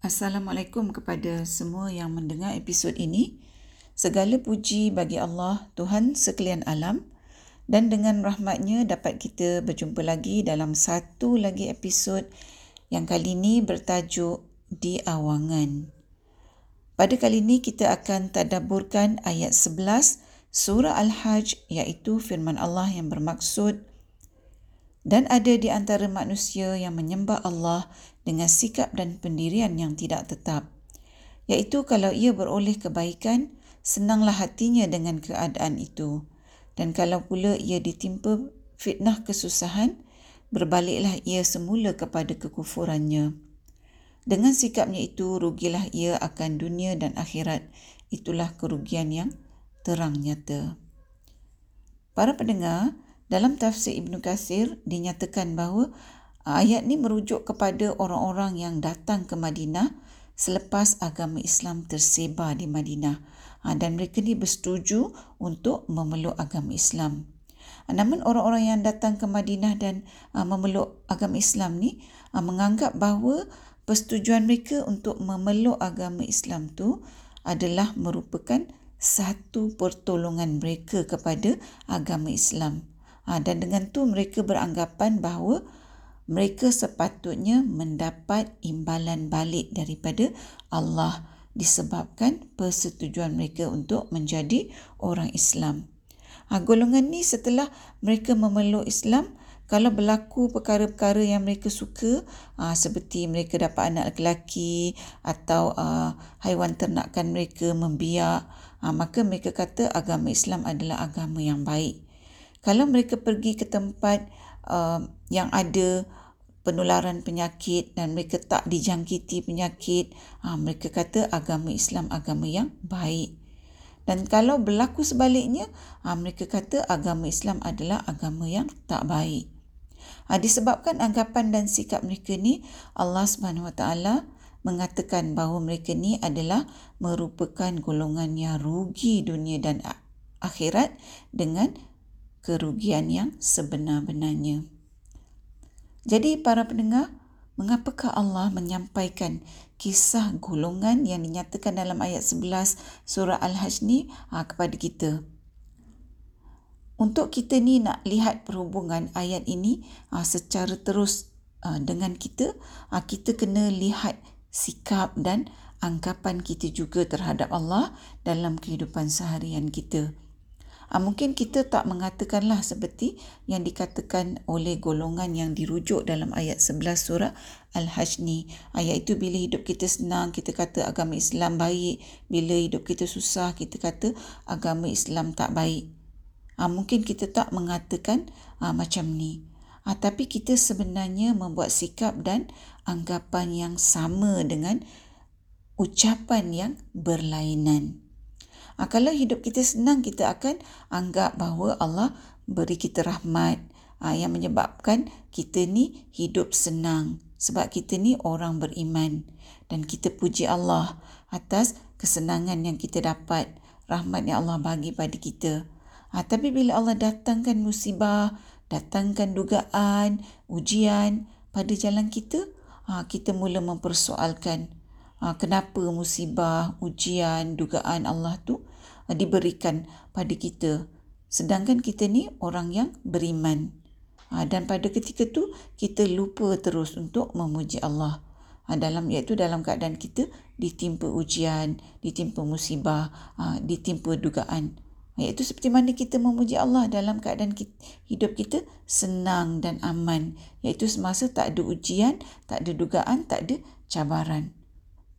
Assalamualaikum kepada semua yang mendengar episod ini. Segala puji bagi Allah, Tuhan sekalian alam dan dengan rahmatnya dapat kita berjumpa lagi dalam satu lagi episod yang kali ini bertajuk Di Awangan. Pada kali ini kita akan tadaburkan ayat 11 surah Al-Hajj iaitu firman Allah yang bermaksud dan ada di antara manusia yang menyembah Allah dengan sikap dan pendirian yang tidak tetap. Iaitu kalau ia beroleh kebaikan, senanglah hatinya dengan keadaan itu. Dan kalau pula ia ditimpa fitnah kesusahan, berbaliklah ia semula kepada kekufurannya. Dengan sikapnya itu, rugilah ia akan dunia dan akhirat. Itulah kerugian yang terang nyata. Para pendengar, dalam tafsir Ibn Qasir dinyatakan bahawa uh, ayat ini merujuk kepada orang-orang yang datang ke Madinah selepas agama Islam tersebar di Madinah uh, dan mereka ni bersetuju untuk memeluk agama Islam. Uh, namun orang-orang yang datang ke Madinah dan memeluk agama Islam ni menganggap bahawa persetujuan mereka untuk memeluk agama Islam tu adalah merupakan satu pertolongan mereka kepada agama Islam. Ha, dan dengan tu mereka beranggapan bahawa mereka sepatutnya mendapat imbalan balik daripada Allah disebabkan persetujuan mereka untuk menjadi orang Islam. Ha, golongan ni setelah mereka memeluk Islam, kalau berlaku perkara-perkara yang mereka suka uh, seperti mereka dapat anak lelaki atau uh, haiwan ternakan mereka membiak uh, maka mereka kata agama Islam adalah agama yang baik kalau mereka pergi ke tempat uh, yang ada penularan penyakit dan mereka tak dijangkiti penyakit, uh, mereka kata agama Islam agama yang baik. Dan kalau berlaku sebaliknya, uh, mereka kata agama Islam adalah agama yang tak baik. Uh, disebabkan anggapan dan sikap mereka ni, Allah Subhanahu Wa Taala mengatakan bahawa mereka ni adalah merupakan golongan yang rugi dunia dan akhirat dengan kerugian yang sebenar-benarnya. Jadi para pendengar, mengapakah Allah menyampaikan kisah golongan yang dinyatakan dalam ayat 11 surah Al-Hajj ni ha, kepada kita? Untuk kita ni nak lihat perhubungan ayat ini ha, secara terus ha, dengan kita, ha, kita kena lihat sikap dan anggapan kita juga terhadap Allah dalam kehidupan seharian kita. Ha, mungkin kita tak mengatakanlah seperti yang dikatakan oleh golongan yang dirujuk dalam ayat 11 surah Al-Hajj ni. Ayat itu bila hidup kita senang, kita kata agama Islam baik. Bila hidup kita susah, kita kata agama Islam tak baik. Ha, mungkin kita tak mengatakan ha, macam ni. Tapi kita sebenarnya membuat sikap dan anggapan yang sama dengan ucapan yang berlainan. Ha, kalau hidup kita senang, kita akan anggap bahawa Allah beri kita rahmat ha, yang menyebabkan kita ni hidup senang. Sebab kita ni orang beriman dan kita puji Allah atas kesenangan yang kita dapat, rahmat yang Allah bagi pada kita. Ha, tapi bila Allah datangkan musibah, datangkan dugaan, ujian pada jalan kita, ha, kita mula mempersoalkan ha, kenapa musibah, ujian, dugaan Allah tu diberikan pada kita. Sedangkan kita ni orang yang beriman. Ah, dan pada ketika tu kita lupa terus untuk memuji Allah. Ah, dalam iaitu dalam keadaan kita ditimpa ujian, ditimpa musibah, ditimpa dugaan. Iaitu seperti mana kita memuji Allah dalam keadaan kita, hidup kita senang dan aman. Iaitu semasa tak ada ujian, tak ada dugaan, tak ada cabaran.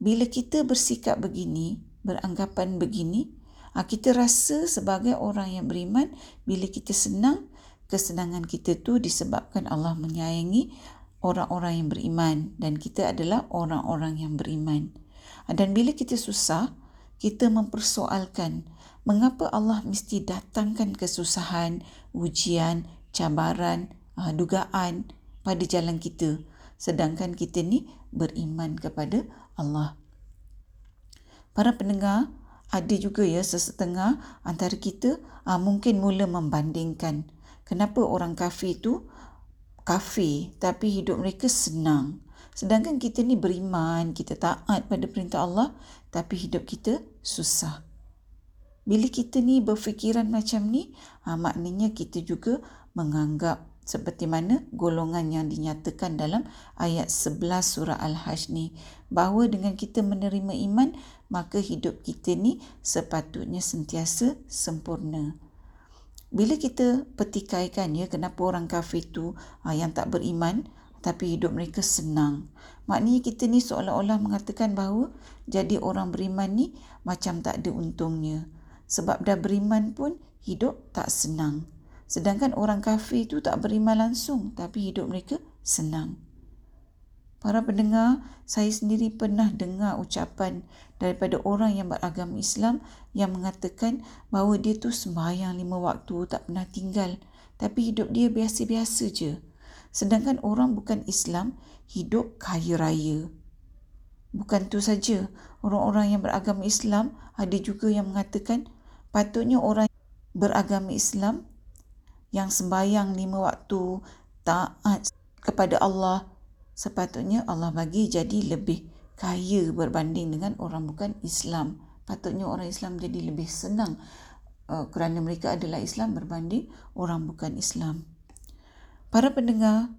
Bila kita bersikap begini, beranggapan begini, Ha, kita rasa sebagai orang yang beriman bila kita senang, kesenangan kita tu disebabkan Allah menyayangi orang-orang yang beriman dan kita adalah orang-orang yang beriman. Ha, dan bila kita susah, kita mempersoalkan mengapa Allah mesti datangkan kesusahan, ujian, cabaran, ha, dugaan pada jalan kita sedangkan kita ni beriman kepada Allah. Para pendengar, ada juga ya sesetengah antara kita uh, mungkin mula membandingkan. Kenapa orang kafir itu kafir tapi hidup mereka senang? Sedangkan kita ni beriman, kita taat pada perintah Allah tapi hidup kita susah. Bila kita ni berfikiran macam ni, ha, maknanya kita juga menganggap seperti mana golongan yang dinyatakan dalam ayat 11 surah Al-Hajj ni. Bahawa dengan kita menerima iman maka hidup kita ni sepatutnya sentiasa sempurna. Bila kita petikaikan ya kenapa orang kafir tu ha, yang tak beriman tapi hidup mereka senang. Maknanya kita ni seolah-olah mengatakan bahawa jadi orang beriman ni macam tak ada untungnya sebab dah beriman pun hidup tak senang. Sedangkan orang kafir itu tak beriman langsung tapi hidup mereka senang. Para pendengar, saya sendiri pernah dengar ucapan daripada orang yang beragama Islam yang mengatakan bahawa dia tu sembahyang lima waktu tak pernah tinggal tapi hidup dia biasa-biasa je. Sedangkan orang bukan Islam hidup kaya raya. Bukan tu saja, orang-orang yang beragama Islam ada juga yang mengatakan Patutnya orang beragama Islam yang sembahyang lima waktu taat kepada Allah sepatutnya Allah bagi jadi lebih kaya berbanding dengan orang bukan Islam. Patutnya orang Islam jadi lebih senang uh, kerana mereka adalah Islam berbanding orang bukan Islam. Para pendengar,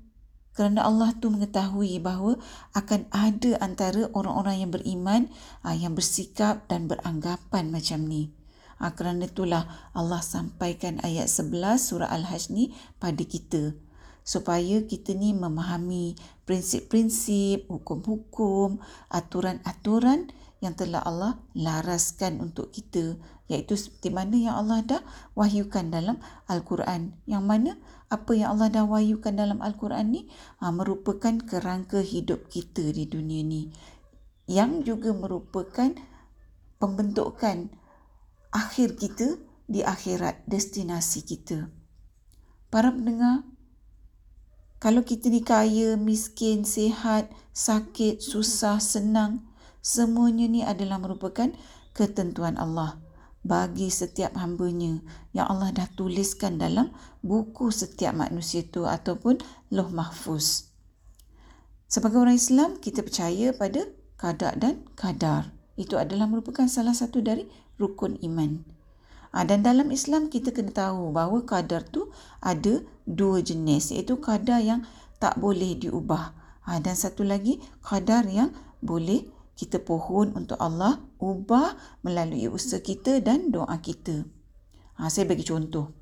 kerana Allah tu mengetahui bahawa akan ada antara orang-orang yang beriman uh, yang bersikap dan beranggapan macam ni. Ha, kerana itulah Allah sampaikan ayat 11 surah Al-Hajj ni pada kita supaya kita ni memahami prinsip-prinsip, hukum-hukum, aturan-aturan yang telah Allah laraskan untuk kita. Iaitu seperti mana yang Allah dah wahyukan dalam Al-Quran. Yang mana apa yang Allah dah wahyukan dalam Al-Quran ni ha, merupakan kerangka hidup kita di dunia ni. Yang juga merupakan pembentukan akhir kita di akhirat destinasi kita. Para pendengar, kalau kita ni kaya, miskin, sihat, sakit, susah, senang, semuanya ni adalah merupakan ketentuan Allah bagi setiap hambanya yang Allah dah tuliskan dalam buku setiap manusia itu ataupun loh mahfuz. Sebagai orang Islam, kita percaya pada kadar dan kadar. Itu adalah merupakan salah satu dari rukun iman. Ha, dan dalam Islam kita kena tahu bahawa kadar tu ada dua jenis iaitu kadar yang tak boleh diubah. Ha, dan satu lagi kadar yang boleh kita pohon untuk Allah ubah melalui usaha kita dan doa kita. Ha, saya bagi contoh.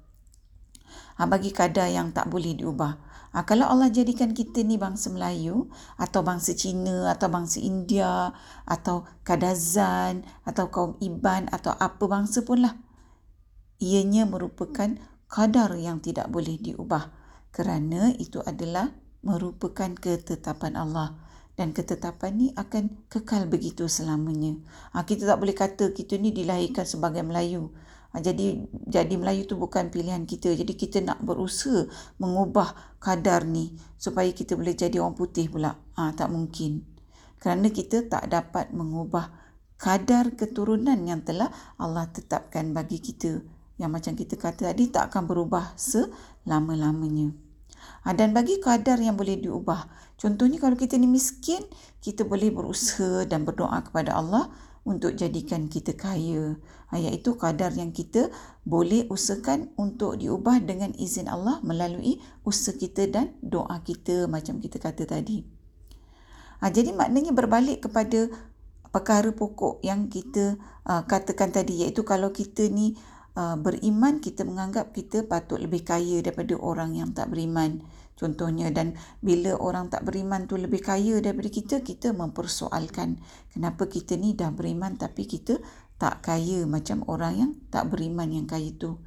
Ha, bagi kadar yang tak boleh diubah. Ha, kalau Allah jadikan kita ni bangsa Melayu atau bangsa Cina atau bangsa India atau Kadazan atau kaum Iban atau apa bangsa pun lah. Ianya merupakan kadar yang tidak boleh diubah kerana itu adalah merupakan ketetapan Allah dan ketetapan ni akan kekal begitu selamanya. Ha, kita tak boleh kata kita ni dilahirkan sebagai Melayu. Ha, jadi jadi Melayu tu bukan pilihan kita. Jadi kita nak berusaha mengubah kadar ni supaya kita boleh jadi orang putih pula. Ha, tak mungkin. Kerana kita tak dapat mengubah kadar keturunan yang telah Allah tetapkan bagi kita. Yang macam kita kata tadi tak akan berubah selama-lamanya. Ha, dan bagi kadar yang boleh diubah. Contohnya kalau kita ni miskin, kita boleh berusaha dan berdoa kepada Allah untuk jadikan kita kaya. Ha, iaitu kadar yang kita boleh usahakan untuk diubah dengan izin Allah melalui usaha kita dan doa kita macam kita kata tadi. Ha, jadi maknanya berbalik kepada perkara pokok yang kita uh, katakan tadi iaitu kalau kita ni uh, beriman kita menganggap kita patut lebih kaya daripada orang yang tak beriman contohnya. Dan bila orang tak beriman tu lebih kaya daripada kita kita mempersoalkan kenapa kita ni dah beriman tapi kita tak kaya macam orang yang tak beriman yang kaya tu.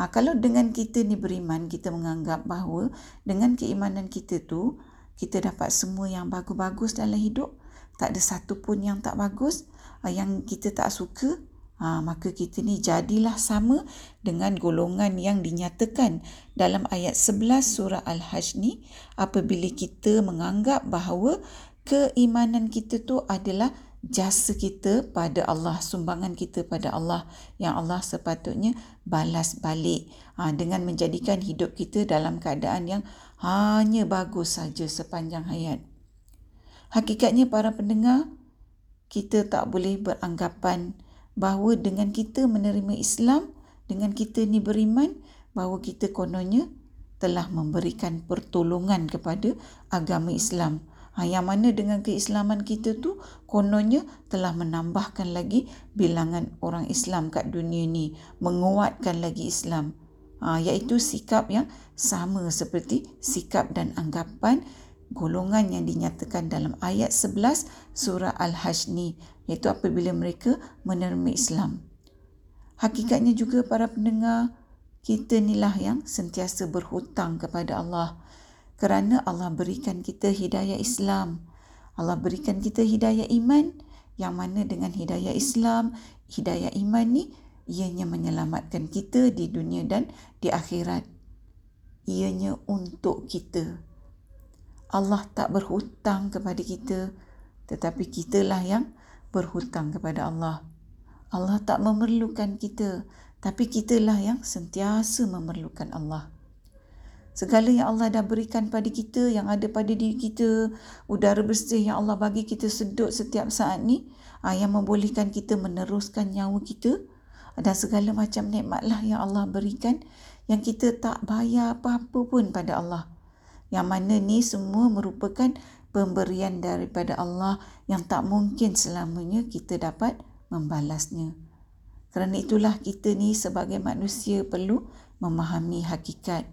Ha, kalau dengan kita ni beriman kita menganggap bahawa dengan keimanan kita tu kita dapat semua yang bagus-bagus dalam hidup. Tak ada satu pun yang tak bagus ha, yang kita tak suka Ha, maka kita ni jadilah sama dengan golongan yang dinyatakan dalam ayat 11 surah Al-Hajj ni apabila kita menganggap bahawa keimanan kita tu adalah jasa kita pada Allah, sumbangan kita pada Allah yang Allah sepatutnya balas balik ha, dengan menjadikan hidup kita dalam keadaan yang hanya bagus saja sepanjang hayat. Hakikatnya para pendengar, kita tak boleh beranggapan bahawa dengan kita menerima Islam, dengan kita ni beriman, bahawa kita kononnya telah memberikan pertolongan kepada agama Islam. Ha, yang mana dengan keislaman kita tu kononnya telah menambahkan lagi bilangan orang Islam kat dunia ni, menguatkan lagi Islam. Ha, iaitu sikap yang sama seperti sikap dan anggapan golongan yang dinyatakan dalam ayat 11 surah Al-Hajj ni iaitu apabila mereka menerima Islam. Hakikatnya juga para pendengar kita inilah yang sentiasa berhutang kepada Allah kerana Allah berikan kita hidayah Islam. Allah berikan kita hidayah iman yang mana dengan hidayah Islam, hidayah iman ni ianya menyelamatkan kita di dunia dan di akhirat. Ianya untuk kita. Allah tak berhutang kepada kita tetapi kitalah yang berhutang kepada Allah. Allah tak memerlukan kita tapi kitalah yang sentiasa memerlukan Allah. Segala yang Allah dah berikan pada kita, yang ada pada diri kita, udara bersih yang Allah bagi kita sedut setiap saat ni, ah, yang membolehkan kita meneruskan nyawa kita, dan segala macam nikmatlah yang Allah berikan, yang kita tak bayar apa-apa pun pada Allah yang mana ni semua merupakan pemberian daripada Allah yang tak mungkin selamanya kita dapat membalasnya. Kerana itulah kita ni sebagai manusia perlu memahami hakikat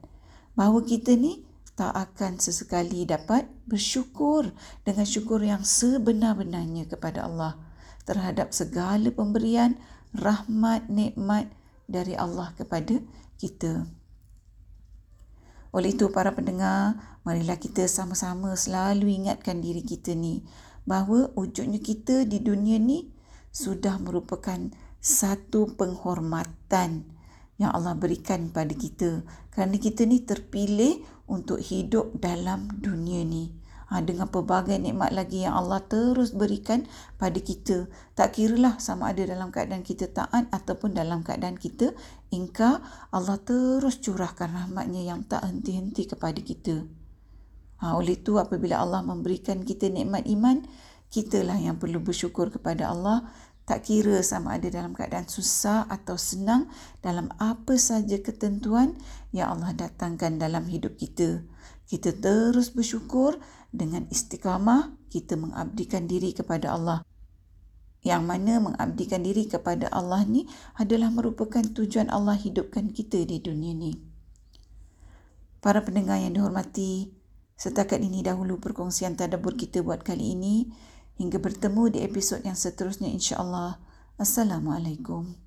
bahawa kita ni tak akan sesekali dapat bersyukur dengan syukur yang sebenar-benarnya kepada Allah terhadap segala pemberian rahmat nikmat dari Allah kepada kita. Oleh itu para pendengar, marilah kita sama-sama selalu ingatkan diri kita ni bahawa wujudnya kita di dunia ni sudah merupakan satu penghormatan yang Allah berikan pada kita. Kerana kita ni terpilih untuk hidup dalam dunia ni ha, dengan pelbagai nikmat lagi yang Allah terus berikan pada kita. Tak kiralah sama ada dalam keadaan kita taat ataupun dalam keadaan kita ingkar, Allah terus curahkan rahmatnya yang tak henti-henti kepada kita. Ha, oleh itu apabila Allah memberikan kita nikmat iman, kitalah yang perlu bersyukur kepada Allah tak kira sama ada dalam keadaan susah atau senang dalam apa saja ketentuan yang Allah datangkan dalam hidup kita. Kita terus bersyukur dengan istiqamah kita mengabdikan diri kepada Allah. Yang mana mengabdikan diri kepada Allah ni adalah merupakan tujuan Allah hidupkan kita di dunia ni. Para pendengar yang dihormati, setakat ini dahulu perkongsian tadabbur kita buat kali ini. Hingga bertemu di episod yang seterusnya insya-Allah. Assalamualaikum.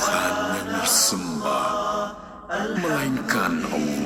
Tuhan yang disembah Melainkan Allah